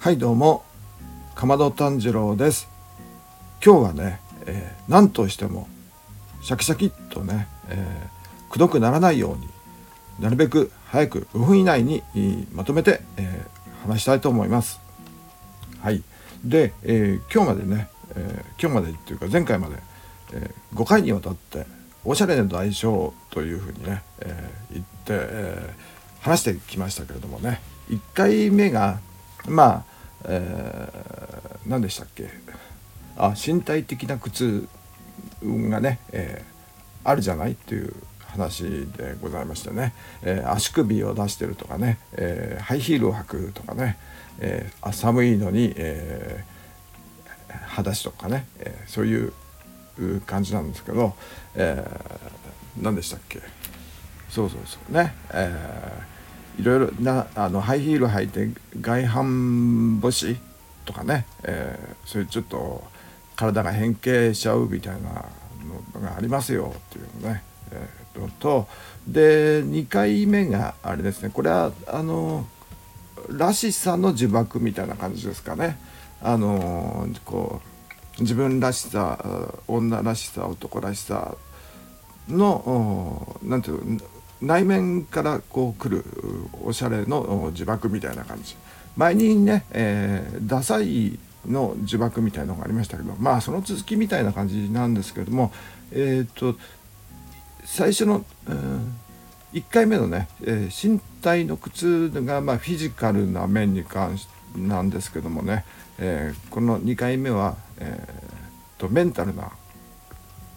はいどうもかまど炭治郎です。今日はね、えー、何としてもシャキシャキっとね、えー、くどくならないようになるべく早く5分以内にまとめて、えー、話したいと思います。はい。で、えー、今日までね、えー、今日までっていうか前回まで、えー、5回にわたっておしゃれの代償というふうにね、えー、言って、えー、話してきましたけれどもね。1回目がまあ、えー、何でしたっけ？あ身体的な苦痛がね、えー、あるじゃない？っていう話でございましてね、えー、足首を出してるとかね、え、ハイヒールを履くとかね、えー、寒いのに、えー、裸足とかね、え、そういう感じなんですけど、え、何でしたっけ？そうそうそう。ね、えーいろいろなあのハイヒール履いて外反母趾とかね、えー、そういうちょっと体が変形しちゃうみたいなのがありますよっていうのね、えー、とで2回目があれですねこれはあのらしさの呪縛みたいな感じですかね。あのこう自分らしさ女らしさ男らしさの何ていうの内面からこう来るおしゃれの呪縛みたいな感じ。前にね、えー、ダサいの呪縛みたいなのがありましたけどまあその続きみたいな感じなんですけれどもえっ、と最初の、うん、1回目のね、えー、身体の苦痛が、まあ、フィジカルな面に関してなんですけどもね、えー、この2回目は、えー、とメンタルな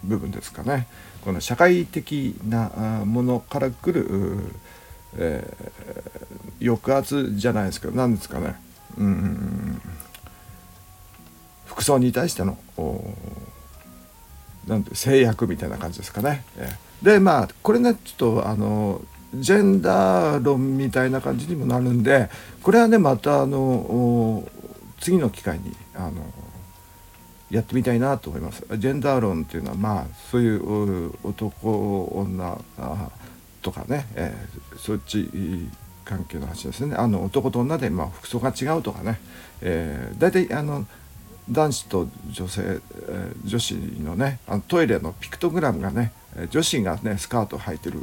部分ですかね。この社会的なものから来る、えー、抑圧じゃないですけど何ですかね。うん服装に対してのなんて制約みたいな感じですかね。でまあこれねちょっとあのジェンダー論みたいな感じにもなるんでこれはねまたあの次の機会にあのやってみたいなと思います。ジェンダー論っていうのはまあそういう男女とかね、えー、そっち関係の話ですねあの男と女で、まあ、服装が違うとかね、えー、大体あの男子と女性、えー、女子のねあのトイレのピクトグラムがね女子がねスカート履いてるっ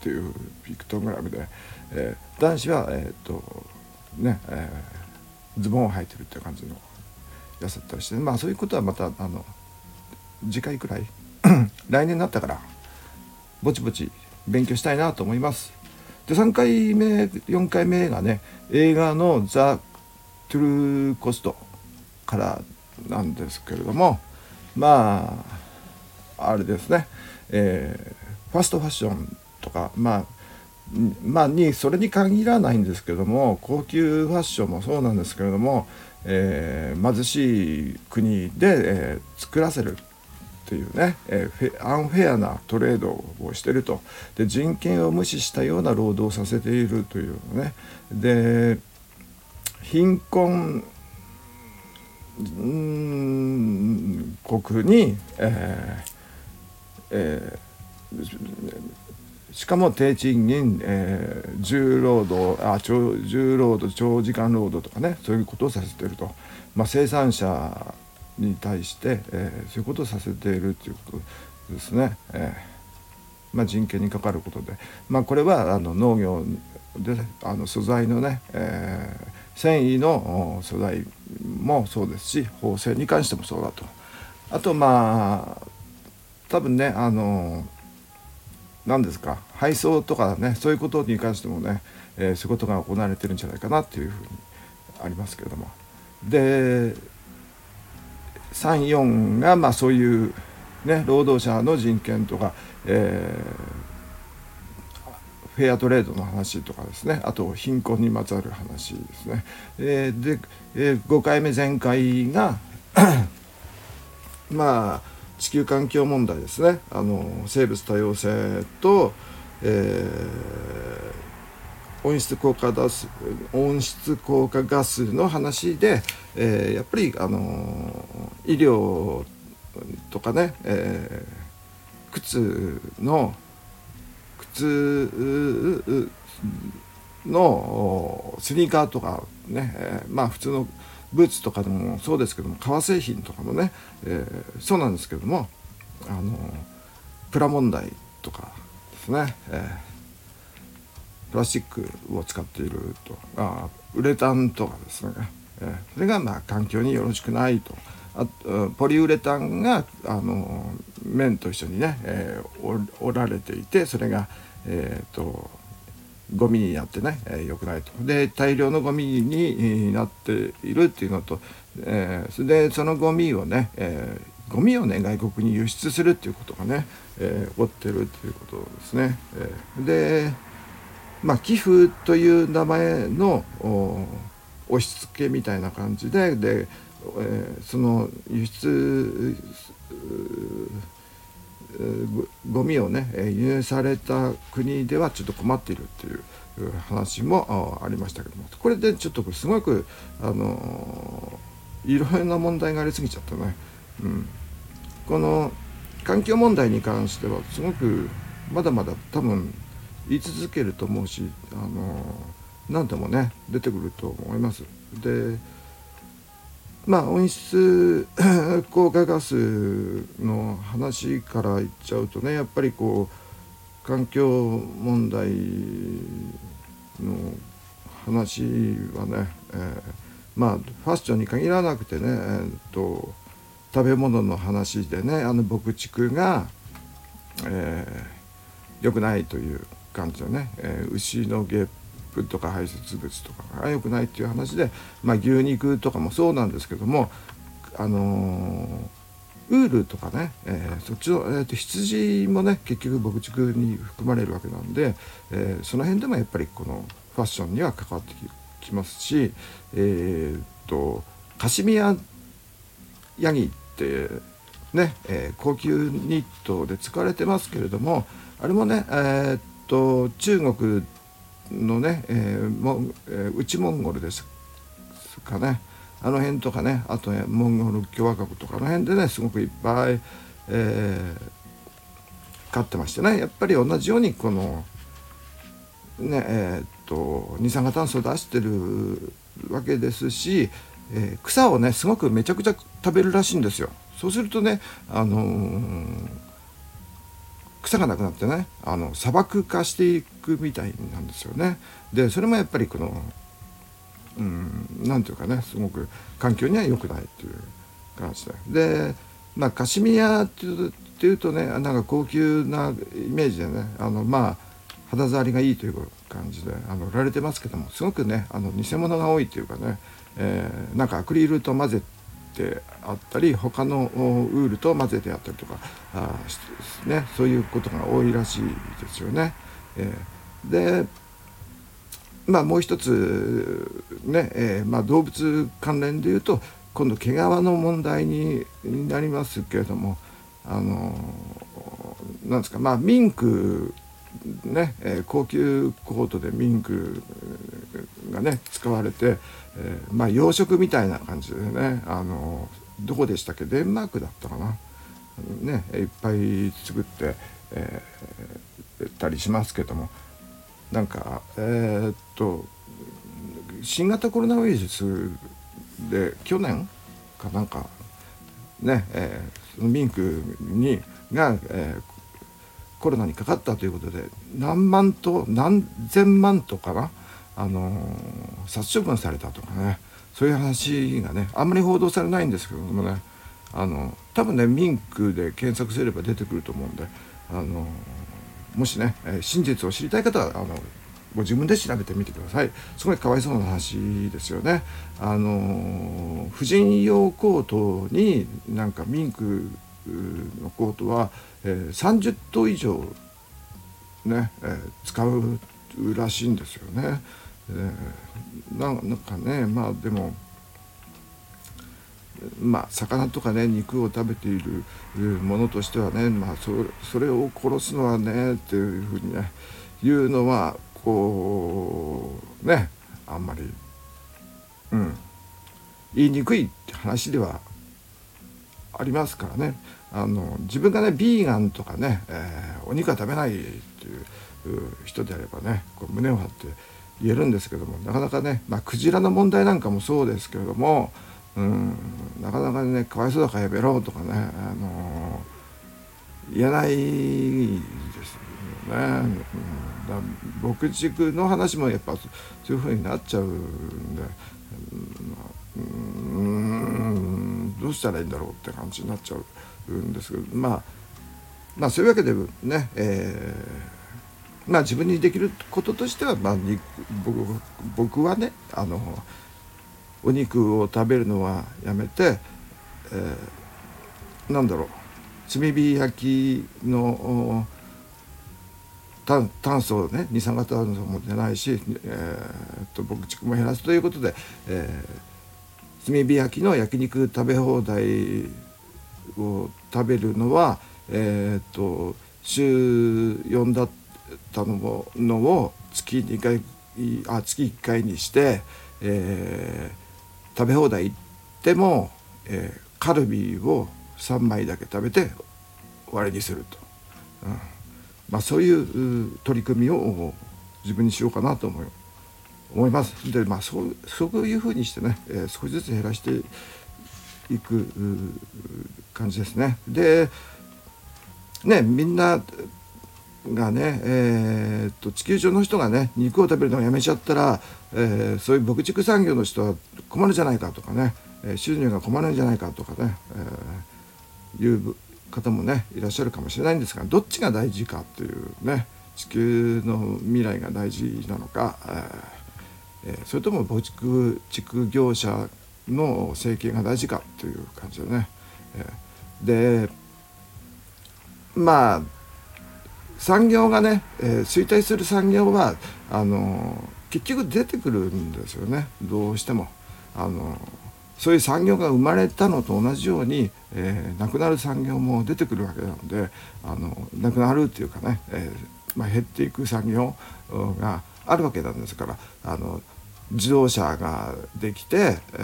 ていうピクトグラムで、えー、男子はえっ、とね、えー、ズボンを履いてるっていう感じのやつだったりしてまあそういうことはまたあの次回くらい 来年になったからぼちぼち勉強したいなと思います。で3回目4回目がね映画の「ザ・トゥルーコスト」からなんですけれどもまああれですね、えー、ファストファッションとかまあまあにそれに限らないんですけども高級ファッションもそうなんですけれどもえー、貧しい国で、えー、作らせるっていうね、えー、アンフェアなトレードをしてると。で人権を無視したような労働をさせているというね。で貧困国に、えーえーしかも低賃金、えー、重労働あ長重労働長時間労働とかねそういうことをさせていると、まあ、生産者に対して、えー、そういうことをさせているということですね。えーまあ、人権にかかることで、まあ、これはあの農業であの素材のね、えー、繊維の素材もそうですし縫製に関してもそうだと。あとまあ多分ねあの何ですか配送とかねそういうことに関してもね、えー、そういうことが行われてるんじゃないかなっていうふうにありますけれども。で34がまあそういうね労働者の人権とか、えー、フェアトレードの話とかですね。あと貧困にまつわる話ですね、えー、で、えー、5回目前回が まあ地球環境問題ですね。あの生物多様性と、えー、温室効果ガス温室効果ガスの話で、えー、やっぱりあの医療とかね、えー、靴の靴のスニーカーとかね、えー、まあ普通のブーツとかでもそうですけども革製品とかもね、えー、そうなんですけどもあのプラ問題とかですね、えー、プラスチックを使っていると。あウレタンとかですね、えー、それがまあ環境によろしくないと。あポリウレタンがあの綿と一緒にね、えー、折られていてそれが、えーとゴミになってね、えー、よくないと。で大量のゴミになっているっていうのと、えー、それでそのゴミをね、えー、ゴミをね外国に輸出するっていうことがね、えー、起こってるっていうことですね。えー、でまあ寄付という名前の押し付けみたいな感じでで、えー、その輸出ゴミをね輸入された国ではちょっと困っているっていう話もありましたけどもこれでちょっとすごくあのいろいろな問題がありすぎちゃったね、うん、この環境問題に関してはすごくまだまだ多分言い続けると思うしあの何でもね出てくると思います。でまあ温室効果ガスの話から言っちゃうとねやっぱりこう環境問題の話はね、えー、まあファッションに限らなくてね、えー、と食べ物の話でねあの牧畜が、えー、良くないという感じでね、えー、牛のゲップとか排泄物とかが良くないっていう話で、まあ、牛肉とかもそうなんですけどもあのー、ウールとかね、えー、そっちの、えー、と羊もね結局牧畜に含まれるわけなんで、えー、その辺でもやっぱりこのファッションには関わってきますしえー、っとカシミヤヤギってね、えー、高級ニットで使われてますけれどもあれもね、えー、っと中国のね、えーもえー、内モンゴルですかね。あの辺とかねあとねモンゴル共和国とかの辺でねすごくいっぱい、えー、飼ってましてね。やっぱり同じようにこのねえー、っと二酸化炭素を出してるわけですし、えー、草をねすごくめちゃくちゃ食べるらしいんですよ。そうするとねあのー草がなくなってねあの砂漠化していくみたいなんですよね。でそれもやっぱりこの何て言うかねすごく環境には良くないっていう感じで。でまあカシミヤっていうとねなんか高級なイメージでねあのまあ肌触りがいいという感じであの売られてますけどもすごくねあの偽物が多いというかね、えー、なんかアクリルと混ぜてあったり他のウールと混ぜてあったりとかあ、ね、そういうことが多いらしいですよね。えー、でまあもう一つね、えーまあ、動物関連でいうと今度毛皮の問題になりますけれどもあのなんですかまあミンクね、え、高級コートでミンクがね使われて、えー、まあ養殖みたいな感じでねあのどこでしたっけデンマークだったかな、ね、いっぱい作って、えー、たりしますけどもなんかえー、っと新型コロナウイルスで去年かなんかね、えー、そのミンクにが、えー、コロナにかかったということで何万と何千万とかなあのー、殺処分されたとかね。そういう話がねあんまり報道されないんですけどもね。あの多分ねミンクで検索すれば出てくると思うんであのもしね、え真実を知りたい方はあのご自分で調べてみてください。すごいかわいそうな話ですよね。あの婦人用コートになんかミンクのコートは、えー、30頭以上ね、えー、使うらしいんですよね。えー、なんかねまあでもまあ魚とかね肉を食べているものとしてはね、まあ、そそれを殺すのはねっていうふうにね言うのはこうねあんまりうん言いにくいって話ではありますからねあの自分がねビーガンとかね、えー、お肉は食べないっていう人であればねこう胸を張って言えるんですけどもなかなかね、まあ、クジラの問題なんかもそうですけれども、うん、なかなかねかわいそうだからやめろとかね、あの言えないですよね。うん牧畜の話もやっぱそういうふうになっちゃうんで、うん、どうしたらいいんだろうって感じになっちゃうんですけどまあまあそういうわけでね、えー、まあ自分にできることとしては、まあ、僕僕はねあのお肉を食べるのはやめて、えー、なんだろう炭火焼きの炭炭素をね二酸化炭素も出ないし、えー、と牧畜も減らすということで、えー、炭火焼きの焼肉食べ放題を食べるのは、えー、と週4だったののを月2回あ月1回にして、えー、食べ放題行っても、えー、カルビを3枚だけ食べて終わりにすると。うんまあ、そういう取り組みを自分にしようかなと思い思います。でまあそうそういうふうにしてね、えー、少しずつ減らしていく感じですね。でねみんながね、えー、っと地球上の人がね肉を食べるのをやめちゃったら、えー、そういう牧畜産業の人は困るじゃないかとかね、え、収入が困るんじゃないかとかね、えー、いう方もねいらっしゃるかもしれないんですがどっちが大事かというね地球の未来が大事なのか、えー、それとも牧畜畜業者の生計が大事かという感じでね、でまあ産業がね、えー、衰退する産業はあの結局出てくるんですよねどうしても。あのそういう産業が生まれたのと同じように、えー、なくなる産業も出てくるわけなのであのなくなるっていうかね、え、まあ、減っていく産業があるわけなんですからあの自動車ができて、え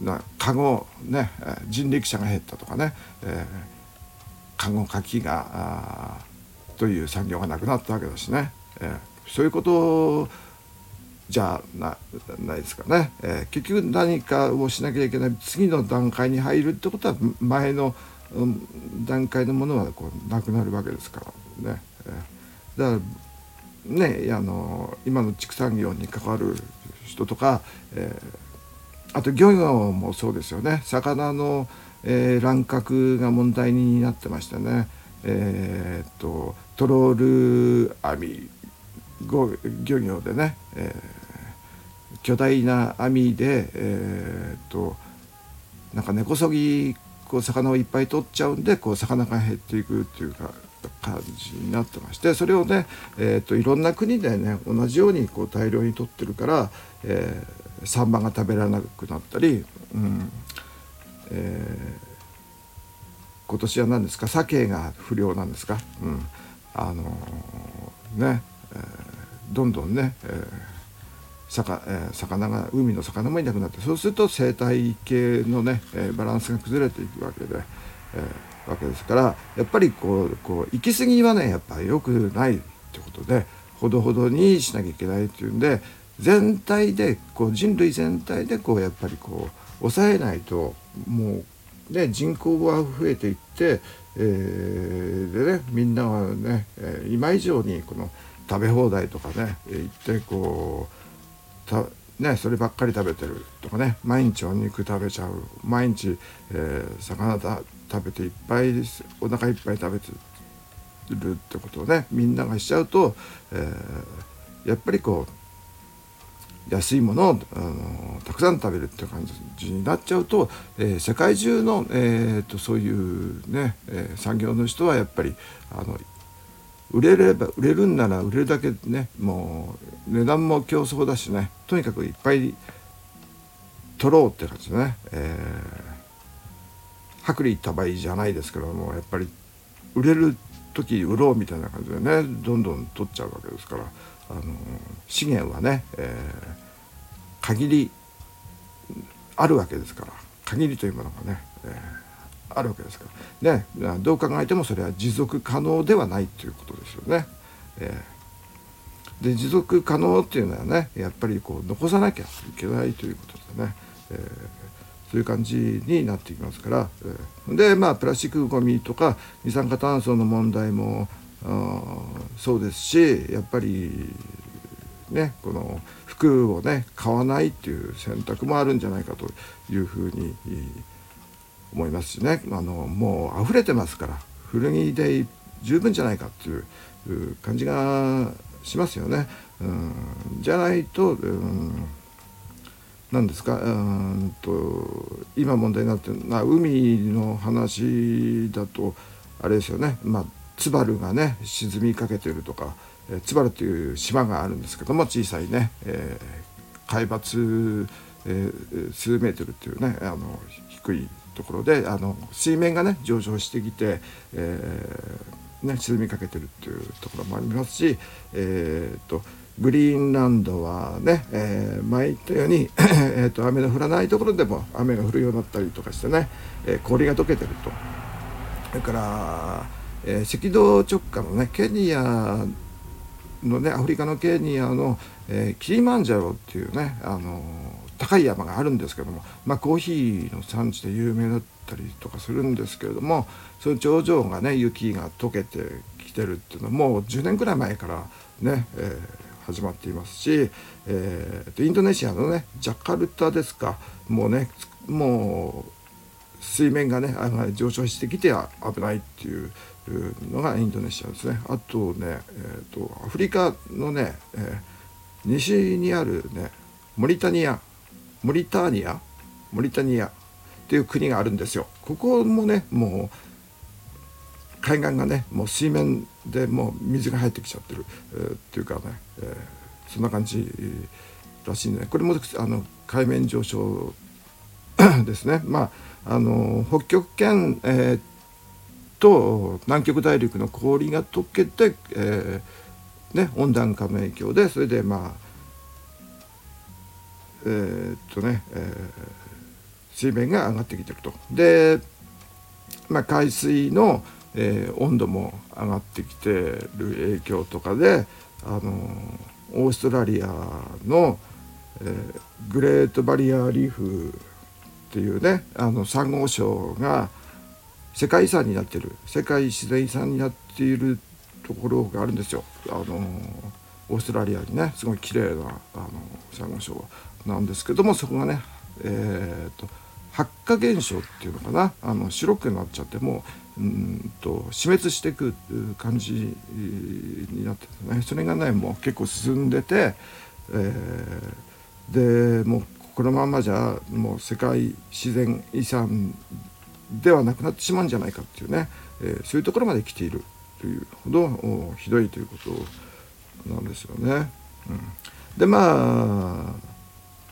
ー、なカゴね人力車が減ったとかね、えー、カゴかきがという産業がなくなったわけだしね、えー、そういうことじゃなないですかね、えー、結局何かをしなきゃいけない次の段階に入るってことは前の、うん、段階のものはこうなくなるわけですからね、えー、だからねあの今の畜産業に関わる人とか、えー、あと漁業もそうですよね魚の、えー、乱獲が問題になってましたね。えー、とトロール網漁業でね、えー巨大な網でえー、となんか根こそぎこう魚をいっぱい取っちゃうんでこう魚が減っていくっていうか感じになってましてそれをね、えーと、いろんな国でね同じようにこう大量に取ってるから、えー、サンマが食べられなくなったり、うんえー、今年は何ですか鮭が不良なんですか、うん、あのー、ね、えー、どんどんね、え魚,、えー、魚が海の魚もいなくなってそうすると生態系のね、えー、バランスが崩れていくわけで、えー、わけですからやっぱりこうこう行き過ぎはねやっぱり良くないってことでほどほどにしなきゃいけないっていうんで全体でこう人類全体でこうやっぱりこう抑えないともうね人口は増えていって、えー、でねみんなはね、え、今以上にこの食べ放題とかね行ってこうね、そればっかり食べてるとかね毎日お肉食べちゃう毎日、えー、魚だ食べていっぱいお腹いっぱい食べてるってことをねみんながしちゃうと、えー、やっぱりこう安いものをあのたくさん食べるって感じになっちゃうと、えー、世界中の、えーと、とそういうね、えー、産業の人はやっぱりあの売れれば売れるんなら売れるだけねもう値段も競争だしねとにかくいっぱい取ろうって感じでね、えー、薄利多売じゃないですけどもやっぱり売れる時売ろうみたいな感じでねどんどん取っちゃうわけですからあの資源はね、えー、限りあるわけですから限りというものがね、えーあるわけですから。ねどう考えてもそれは持続可能ではないということですよね。えー、で持続可能っていうのはねやっぱりこう残さなきゃいけないということでね、えー、そういう感じになっていきますから、えー、でまあプラスチックごみとか二酸化炭素の問題もそうですしやっぱりねこの服をね買わないっていう選択もあるんじゃないかというふうに思います思いますしね。あのもう溢れてますから古着で十分じゃないかっていう感じがしますよね。うん。じゃないと、うん、何ですかうんと今問題になってるのは海の話だとあれですよね。まあツバルがね沈みかけてるとか、えー、ツバルという島があるんですけども小さいね、えー、海抜、えー、数メートルっていうねあの低いところであの水面がね上昇してきて、えーね、沈みかけてるっていうところもありますし、えーと、グリーンランドはね、えー、前言ったように えと雨の降らないところでも雨が降るようになったりとかしてね、えー、氷が溶けてると。それからえー、赤道直下のねケニアのねアフリカのケニアの、え、キリマンジャロっていうね、あの高い山があるんですけども、まあ、コーヒーの産地で有名だったりとかするんですけれどもその頂上がね雪が溶けてきてるっていうのはもう10年くらい前からね、えー、始まっていますし、えー、インドネシアのねジャカルタですかもうねもう水面がね上昇してきて危ないっていうのがインドネシアですね。あとね、えーと、アフリカのね、えー、西にあるねモリタニアモリターニアモリタニアっていう国があるんですよ。ここもねもう海岸がねもう水面でもう水が入ってきちゃってる、えー、っていうかね、えー、そんな感じらしいね。これもあの海面上昇 ですね。まああの北極圏、えー、と南極大陸の氷が溶けて、えーね、温暖化の影響でそれでまあえー、っとね、えー、水面が上がってきてると。で、まあ、海水の、えー、温度も上がってきてる影響とかであのオーストラリアの、えー、グレートバリアリーフっていうねあのサンゴ礁が世界遺産になってる世界自然遺産になっているところがあるんですよ。あのオーストラリアにねすごい綺麗なあのサンゴ礁なんですけどもそこがね、えーと、発火現象っていうのかな。あの白くなっちゃってもうんと死滅していく感じになっててね。それがねもう結構進んでて、えー、でもうこのままじゃもう世界自然遺産ではなくなってしまうんじゃないかっていうね、えー、そういうところまで来ているというほどひどいということなんですよね。うん、でまあ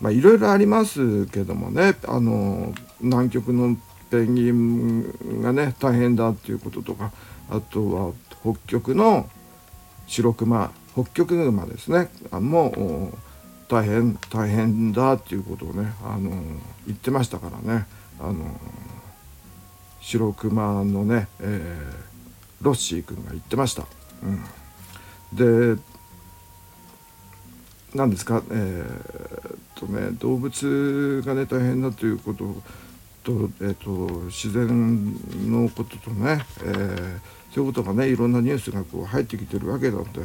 まあいろいろありますけどもねあの南極のペンギンがね大変だっていうこととかあとは北極の白熊北極熊ですねあもう大変大変だっていうことをねあの言ってましたからねあの白熊のね、えー、ロッシー君が言ってました。うん、で何ですか？えー、とね動物がね大変だということと,、えー、っと自然のこととね、えー、そういうことがねいろんなニュースがこう入ってきてるわけなので、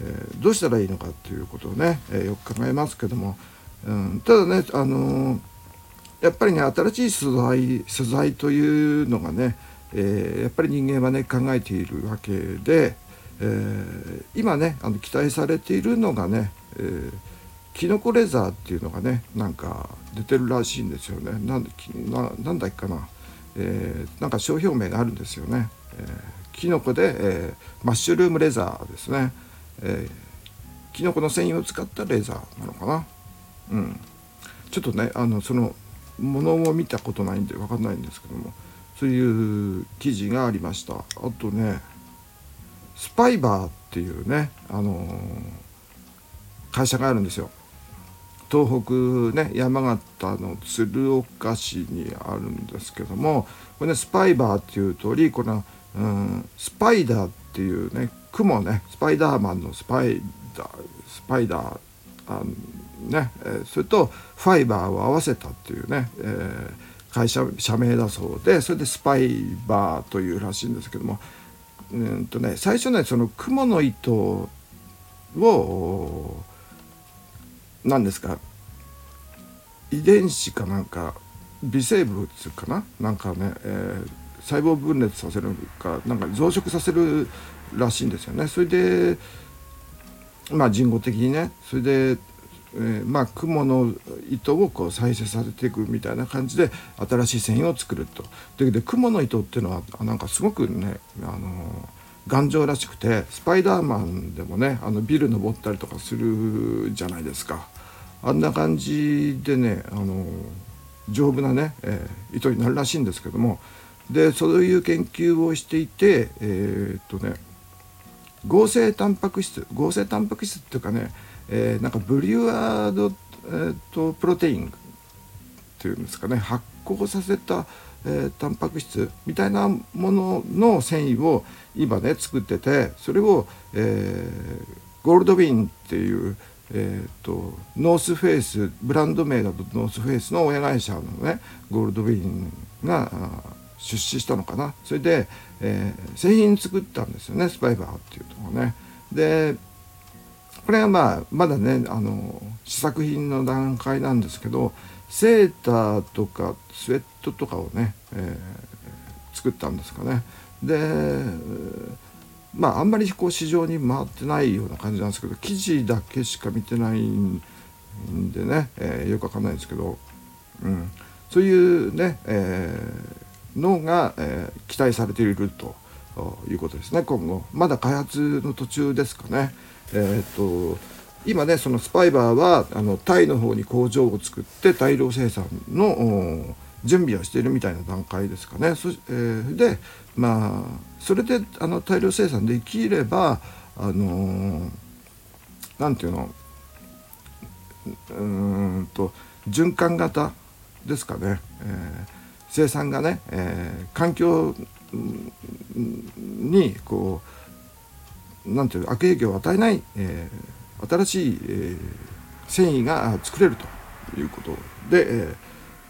えー、どうしたらいいのかっていうことをね、えー、よく考えますけども、うん、ただねあのやっぱりね新しい素材素材というのがね、え、やっぱり人間はね考えているわけで、え、今ねあの期待されているのがね、えー、キノコレザーっていうのがねなんか出てるらしいんですよね。なんななんだっけかな、えー、なんか商標名があるんですよね、えー、キノコで、えー、マッシュルームレザーですね、えー、キノコの繊維を使ったレザーなのかな。うん。ちょっとねあのそのものを見たことないんで分かんないんですけどもそういう記事がありました。あとねスパイバーっていうね、あのー、会社があるんですよ。東北ね山形の鶴岡市にあるんですけどもこれねスパイバーっていう通りこの、うん、スパイダーっていうね雲ねスパイダーマンのスパイダースパイダーあね、えそれとファイバーを合わせたっていうね、えー、会社社名だそうでそれでスパイバーというらしいんですけどもうんとね最初ねその蜘蛛の糸を何ですか？遺伝子かなんか微生物かな？なんかね、えー、細胞分裂させるかなんか増殖させるらしいんですよね。それでまあ人工的にねそれで、えー、まあ雲の糸をこう再生させていくみたいな感じで新しい繊維を作ると。で雲の糸っていうのはなんかすごくねあの頑丈らしくてスパイダーマンでもねあのビル登ったりとかするじゃないですか。あんな感じでねあの丈夫なね、えー、糸になるらしいんですけども。でそういう研究をしていてえー、っとね合成タンパク質合成タンパク質っていうかね、えー、なんかブリュワード、えー、っとプロテインっていうんですかね発酵させた、えー、タンパク質みたいなものの繊維を今ね作っててそれを、えー、ゴールドウィンっていうえーと、ノースフェイスブランド名だとノースフェイスの親会社のねゴールドウィンが出資したのかなそれで、えー、製品作ったんですよねスパイバーっていうとこね。でこれはまあまだねあの試作品の段階なんですけどセーターとかスウェットとかをね、えー、作ったんですかね。でまああんまりこう市場に回ってないような感じなんですけど記事だけしか見てないんでね、えー、よくわかんないんですけど、うん、そういうね、えー、のが、えー、期待されているということですね今後まだ開発の途中ですかね。えーと、今ねそのスパイバーはあのタイの方に工場を作って大量生産の準備はしているみたいな段階ですかね。そえー、でまあそれであの大量生産できればあのなんていうのうんと循環型ですかね、えー、生産がね、えー、環境にこうなんていう悪影響を与えない、えー、新しい、えー、繊維が作れるということで、えー、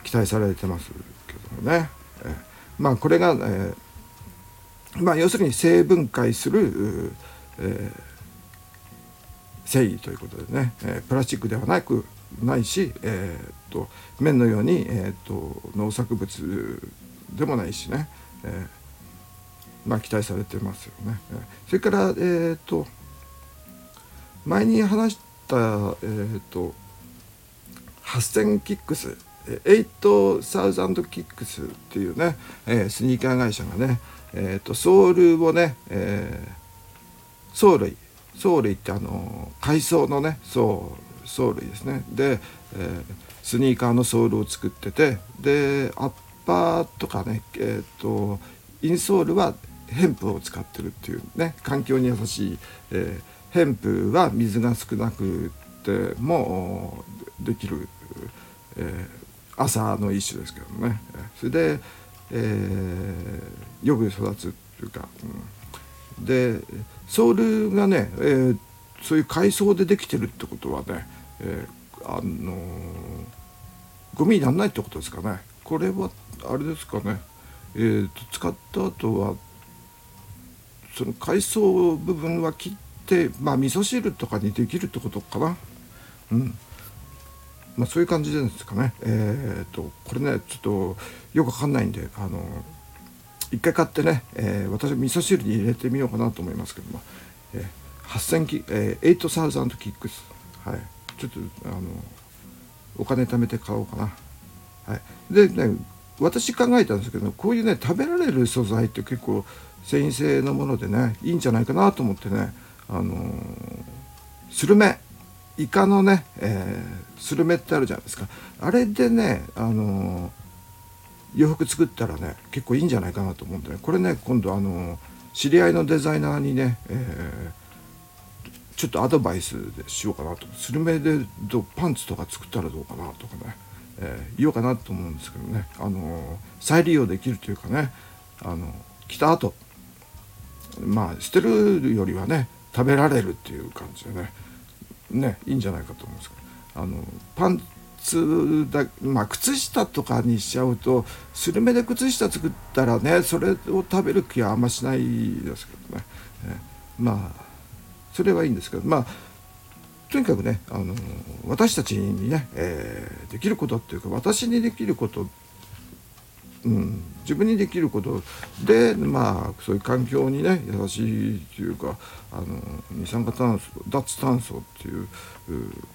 期待されてますけどね、え、まあこれが、えー、まあ要するに生分解する、えー、繊維ということでね、えー、プラスチックではなくないし、えーと、綿のように、えーと、農作物でもないしね、えー、まあ期待されてますよね。それからえっ、と前に話した、えーと、と8000キックス。8000キックスっていうね、えー、スニーカー会社がね、えーと、ソールをね、えー、藻類藻類ってあの海藻のね藻藻類ですね。で、えー、スニーカーのソールを作っててでアッパーとかねえっ、ー、とインソールはヘンプを使ってるっていうね環境に優しい、えー、ヘンプは水が少なくてもできる、えー、朝の一種ですけどね。それで、えー、よく育つっていうか、うん、でソールがね、えー、そういう海藻でできてるってことはね、えー、あのー、ゴミにならないってことですかね。これはあれですかね、えー、使った後はその海藻部分は切ってまあ味噌汁とかにできるってことかな。うん。まあ、そういう感じですかね。えっ、ー、とこれねちょっとよくわかんないんであの一回買ってね、えー、私は味噌汁に入れてみようかなと思いますけども、えー、8000キ、えー、8000キックス。はい。ちょっとあのお金貯めて買おうかな。はい。でね私考えたんですけどこういうね食べられる素材って結構繊維性のものでねいいんじゃないかなと思ってねあのスルメ。イカのね、えー、スルメってあるじゃないですか。あれでねあのー、洋服作ったらね結構いいんじゃないかなと思うんでね。これね今度あのー、知り合いのデザイナーにね、え、ちょっとアドバイスでしようかなと。スルメでどパンツとか作ったらどうかなとかね、え言おうかなと思うんですけどね。あの再利用できるというかねあの着た後まあ捨てるよりはね食べられるっていう感じでね。ねいいんじゃないかと思うんですけど。あのパンツだまあ靴下とかにしちゃうとスルメで靴下作ったらねそれを食べる気はあんましないですけどね、えまあそれはいいんですけど。まあとにかくね、あの私たちにね、えー、できることっていうか私にできることうん、自分にできることでまあそういう環境にね優しいというかあの二酸化炭素脱炭素っていう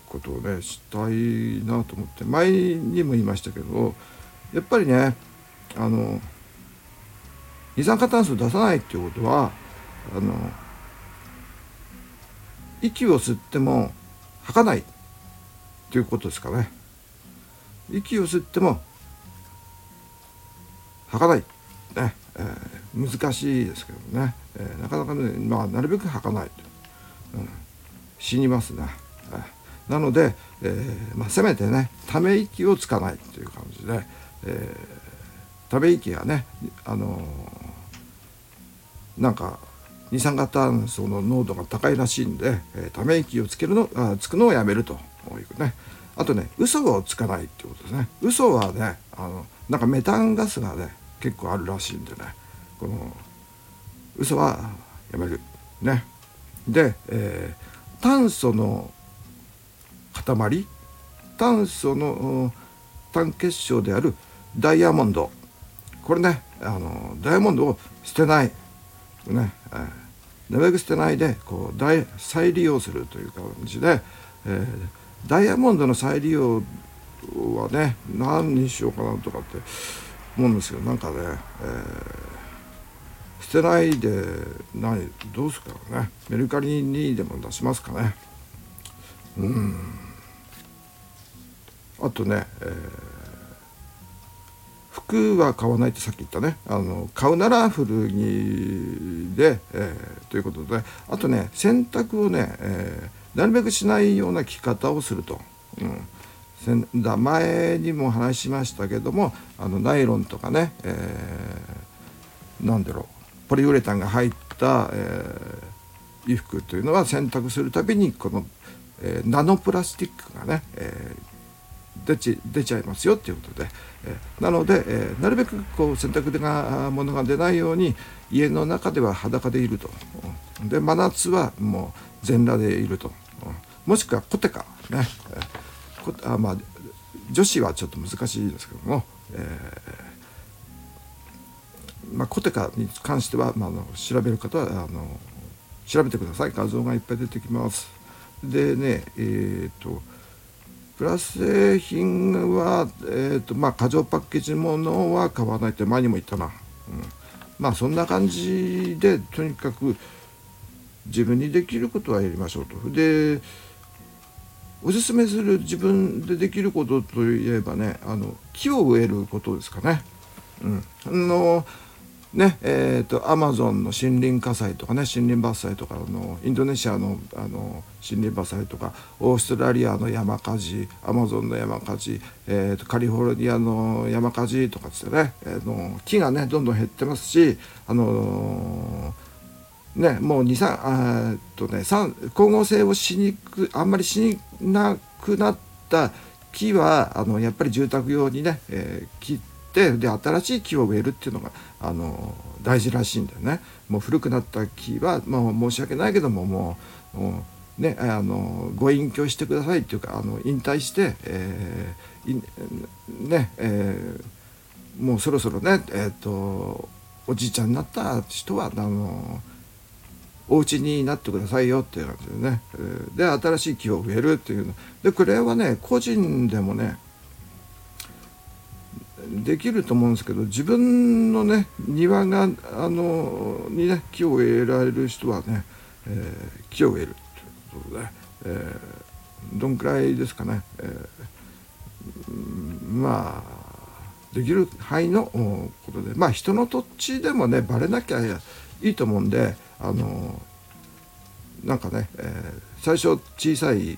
ことをねしたいなと思って前にも言いましたけどやっぱりねあの二酸化炭素を出さないっていうことはあの息を吸っても吐かないっていうことですかね。息を吸ってもはかない、ねえー、難しいですけどね、えー、なかなかね、まあ、なるべくはかないと、うん、死にますね、えー、なので、えーまあ、せめてねため息をつかないという感じで、えー、ため息がねあのー、なんか二酸化炭素の濃度が高いらしいんで、えー、ため息をつけるのあつくのをやめると。いうね。あとね嘘をつかないっていうことですね。嘘はねあのなんかメタンガスがね結構あるらしいんでね。この嘘はやめる。ね。で、えー、炭素の塊？炭素の単結晶であるダイヤモンド。これねあのダイヤモンドを捨てない。ね、えー、なるべく捨てないでこう再再利用するという感じで、えー、ダイヤモンドの再利用はね何にしようかなとかって思うんですけどなんかね、えー、捨てないで何どうすかね。メルカリにでも出しますかね。うん。あとね、えー、服は買わないってさっき言ったね。あの買うなら古着で、えー、ということで。あとね洗濯をね、え、なるべくしないような着方をすると。うん。前にも話しましたけどもあのナイロンとかね、えー、だろうポリウレタンが入った、えー、衣服というのは洗濯するたびにこの、えー、ナノプラスチックがね、えー、出ちちゃいますよっていうことで、えー、なので、えー、なるべくこう洗濯がものが出ないように家の中では裸でいると。で真夏はもう全裸でいると。もしくはコテカね、えーあまあ女子はちょっと難しいですけども、えー、まあ、コテカに関しては、まあ、の調べる方はあの調べてください画像がいっぱい出てきます。でねえっ、ー、とプラス製品は、えーとまあ、過剰パッケージものは買わないって前にも言ったな、うん、まあそんな感じでとにかく自分にできることはやりましょうと。でおすすめする自分でできることといえばねあの木を植えることですかね。うん、あのねえーと、アマゾンの森林火災とかね森林伐採とかのインドネシアのあの森林伐採とかオーストラリアの山火事アマゾンの山火事、えーと、カリフォルニアの山火事とかつってね、えー、の木がねどんどん減ってますしあのーね、もう23あとね光合成をしにくあんまりしなくなった木はあのやっぱり住宅用にね、えー、切ってで新しい木を植えるっていうのがあの大事らしいんだよね。もう古くなった木は、まあ、申し訳ないけどももうもうねあのご隠居してくださいっていうかあの引退して、えーねえー、もうそろそろね、えーとおじいちゃんになった人はあのお家になってくださいよっていう感じでね。で新しい木を植えるっていうの。でこれはね個人でもねできると思うんですけど自分のね庭があのにね木を植えられる人はね、えー、木を植えるということで、えー、どんくらいですかね、えー、まあできる範囲のことで。まあ人の土地でもねバレなきゃいいと思うんであのなんかね、えー、最初小さい、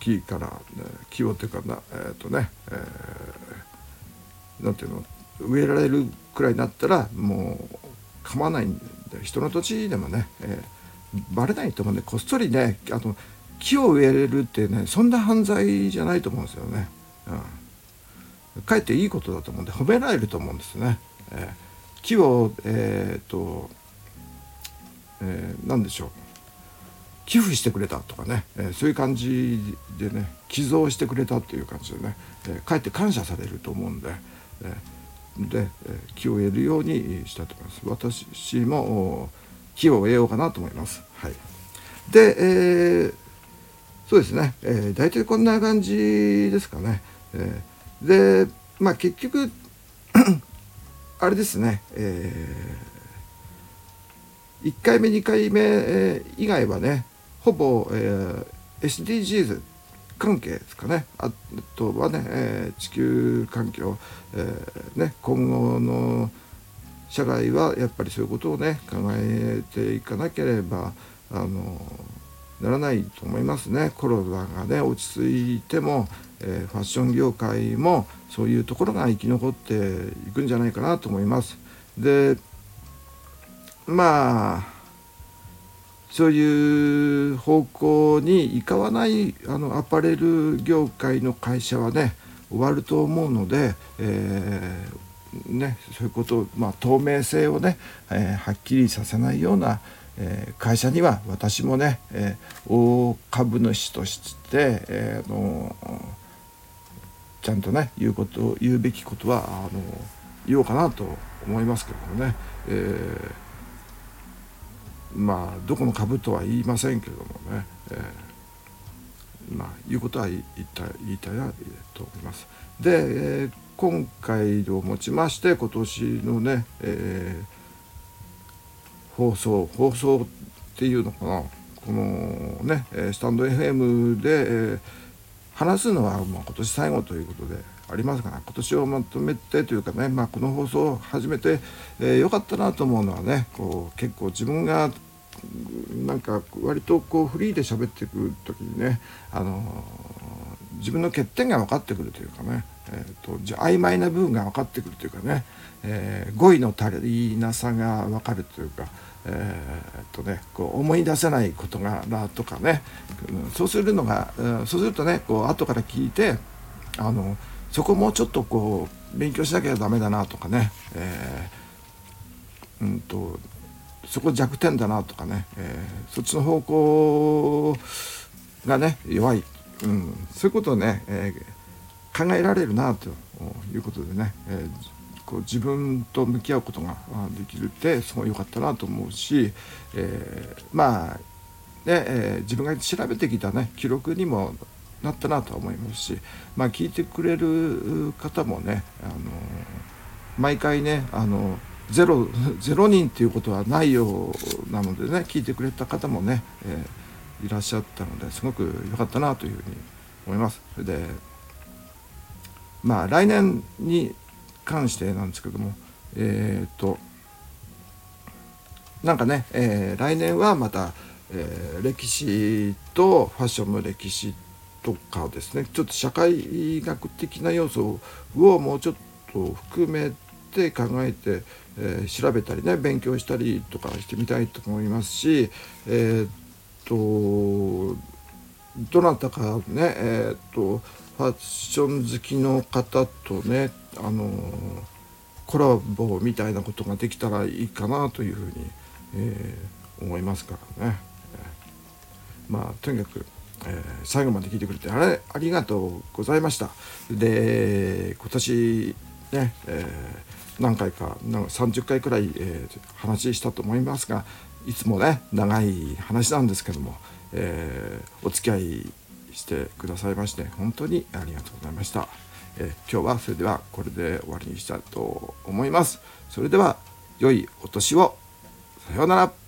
木から、ね、木をっていうかなえっ、ー、とね、えー、なんていうの植えられるくらいになったらもう構わないんで人の土地でもね、えー、バレないと思うんでこっそりねあの木を植えれるってねそんな犯罪じゃないと思うんですよね。うん、かえっていいことだと思うんで褒められると思うんですね。えー、木をえー、と、えー、何でしょう。寄付してくれたとかね、えー、そういう感じでね寄贈してくれたっていう感じでね、えー、かえって感謝されると思うんで、えー、で、えー、木を得るようにしたいと思います。私も木を得ようかなと思います。はい、で、えー、そうですね、えー、大体こんな感じですかね。えー、でまあ結局 あれですね、えー、1回目2回目以外はねほぼ、えー、SDGs 関係ですかねあとはね、えー、地球環境、えー、ね、今後の社会はやっぱりそういうことをね考えていかなければあのならないと思いますねコロナがね落ち着いても、え、ファッション業界もそういうところが生き残っていくんじゃないかなと思います。でまあそういう方向に行かわないあのアパレル業界の会社はね終わると思うので、えー、ね、そういうことを、まあ、透明性をね、えー、はっきりさせないような、えー、会社には私もね、え大株主として、えのちゃんとね言うこと言うべきことはあの言おうかなと思いますけどもね。えーまあどこの株とは言いませんけれどもね、えー、まあ言うことは言いたい言いたいなと思います。で、えー、今回をもちまして今年のね、えー、放送放送っていうのかな。このねスタンド FM で、えー、話すのはまあ今年最後ということで。ありますから今年をまとめてというかね、まあ、この放送を始めてよ、えー、かったなと思うのはねこう結構自分がなんか割とこうフリーで喋ってくる時にね、あのー、自分の欠点が分かってくるというかね、えーと、じゃ曖昧な部分が分かってくるというかね、えー、語彙の足りなさが分かるというか、えーとね、こう思い出せないことがなとかね、うん、そうするのが、そうするとねこう後から聞いてあのそこもうちょっとこう勉強しなきゃダメだなとかね、えー、うんとそこ弱点だなとかね、えー、そっちの方向がね弱い、うん、そういうことをね、えー、考えられるなということでね、え、こう自分と向き合うことができるってすごい良かったなと思うし、え、まあね、えー、自分が調べてきたね記録にもなったなとは思いますし、まあ、聞いてくれる方もね、あの毎回ねあのゼロ ゼロ人っていうことはないようなのでね聞いてくれた方もね、えー、いらっしゃったのですごく良かったなというふうに思います。それでまあ来年に関してなんですけどもえっ、となんかね、えー、来年はまた、えー、歴史とファッションの歴史とかですねちょっと社会学的な要素をもうちょっと含めて考えて、えー、調べたりね勉強したりとかしてみたいと思いますしえー、っとどなたかねえー、っとファッション好きの方とねあのコラボみたいなことができたらいいかなというふうに、え、思いますからね。まあとにかく、えー、最後まで聞いてくれてあれありがとうございました。で今年ね、えー何回か30回くらい、えー、話したと思いますがいつもね長い話なんですけども、えー、お付き合いしてくださいまして本当にありがとうございました、え、今日はそれではこれで終わりにしたいと思います。それでは良いお年を。さようなら。